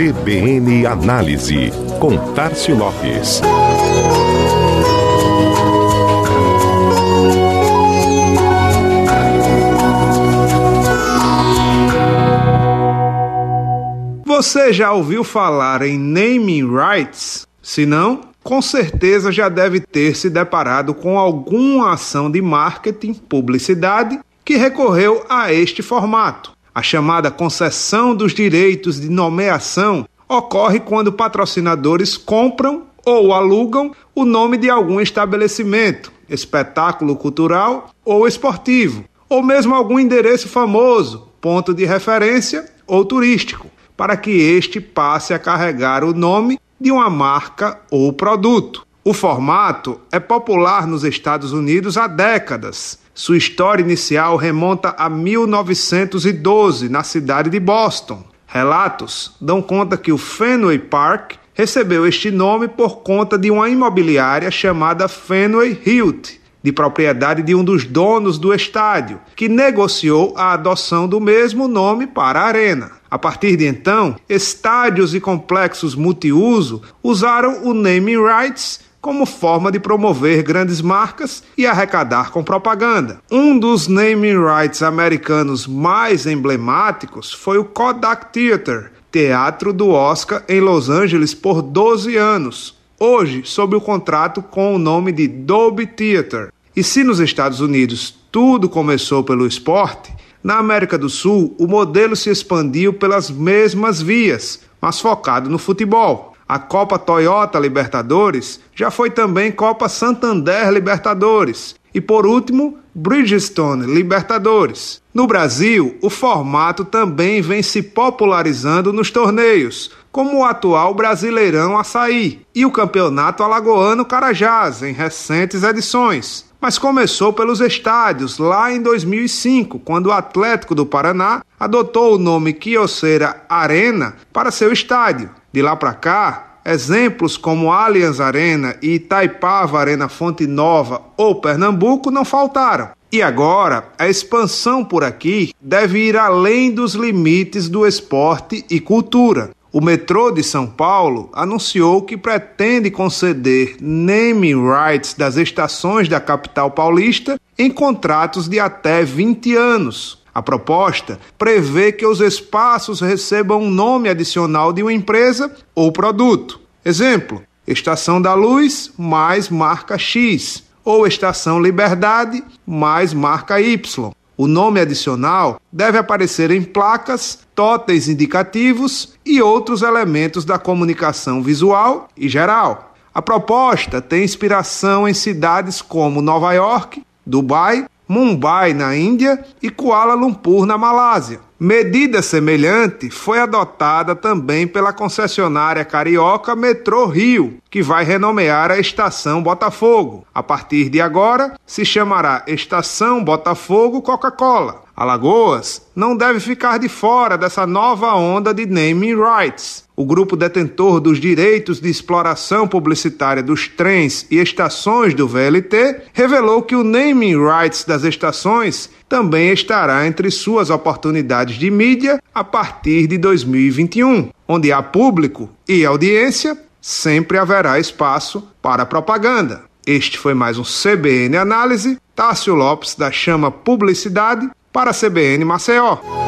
CBN Análise, com Tarcio Lopes. Você já ouviu falar em naming rights? Se não, com certeza já deve ter se deparado com alguma ação de marketing, publicidade, que recorreu a este formato. A chamada concessão dos direitos de nomeação ocorre quando patrocinadores compram ou alugam o nome de algum estabelecimento, espetáculo cultural ou esportivo, ou mesmo algum endereço famoso, ponto de referência ou turístico para que este passe a carregar o nome de uma marca ou produto. O formato é popular nos Estados Unidos há décadas. Sua história inicial remonta a 1912, na cidade de Boston. Relatos dão conta que o Fenway Park recebeu este nome por conta de uma imobiliária chamada Fenway Hilt, de propriedade de um dos donos do estádio, que negociou a adoção do mesmo nome para a arena. A partir de então, estádios e complexos multiuso usaram o naming rights como forma de promover grandes marcas e arrecadar com propaganda. Um dos naming rights americanos mais emblemáticos foi o Kodak Theater, teatro do Oscar em Los Angeles por 12 anos, hoje sob o contrato com o nome de Dolby Theater. E se nos Estados Unidos tudo começou pelo esporte, na América do Sul o modelo se expandiu pelas mesmas vias, mas focado no futebol. A Copa Toyota Libertadores já foi também Copa Santander Libertadores e, por último, Bridgestone Libertadores. No Brasil, o formato também vem se popularizando nos torneios, como o atual Brasileirão Açaí e o Campeonato Alagoano Carajás, em recentes edições. Mas começou pelos estádios lá em 2005, quando o Atlético do Paraná adotou o nome Quioceira Arena para seu estádio. De lá para cá, exemplos como Allianz Arena e Itaipava Arena Fonte Nova ou Pernambuco não faltaram. E agora, a expansão por aqui deve ir além dos limites do esporte e cultura. O metrô de São Paulo anunciou que pretende conceder naming rights das estações da capital paulista em contratos de até 20 anos. A proposta prevê que os espaços recebam um nome adicional de uma empresa ou produto. Exemplo: Estação da Luz mais marca X ou Estação Liberdade mais marca Y. O nome adicional deve aparecer em placas, totens indicativos e outros elementos da comunicação visual e geral. A proposta tem inspiração em cidades como Nova York, Dubai, Mumbai, na Índia, e Kuala Lumpur, na Malásia. Medida semelhante foi adotada também pela concessionária carioca Metrô Rio, que vai renomear a estação Botafogo. A partir de agora, se chamará Estação Botafogo Coca-Cola. Alagoas não deve ficar de fora dessa nova onda de naming rights. O grupo detentor dos direitos de exploração publicitária dos trens e estações do VLT revelou que o naming rights das estações também estará entre suas oportunidades de mídia a partir de 2021, onde há público e audiência, sempre haverá espaço para propaganda. Este foi mais um CBN Análise. Tássio Lopes da Chama Publicidade para a CBN Maceió.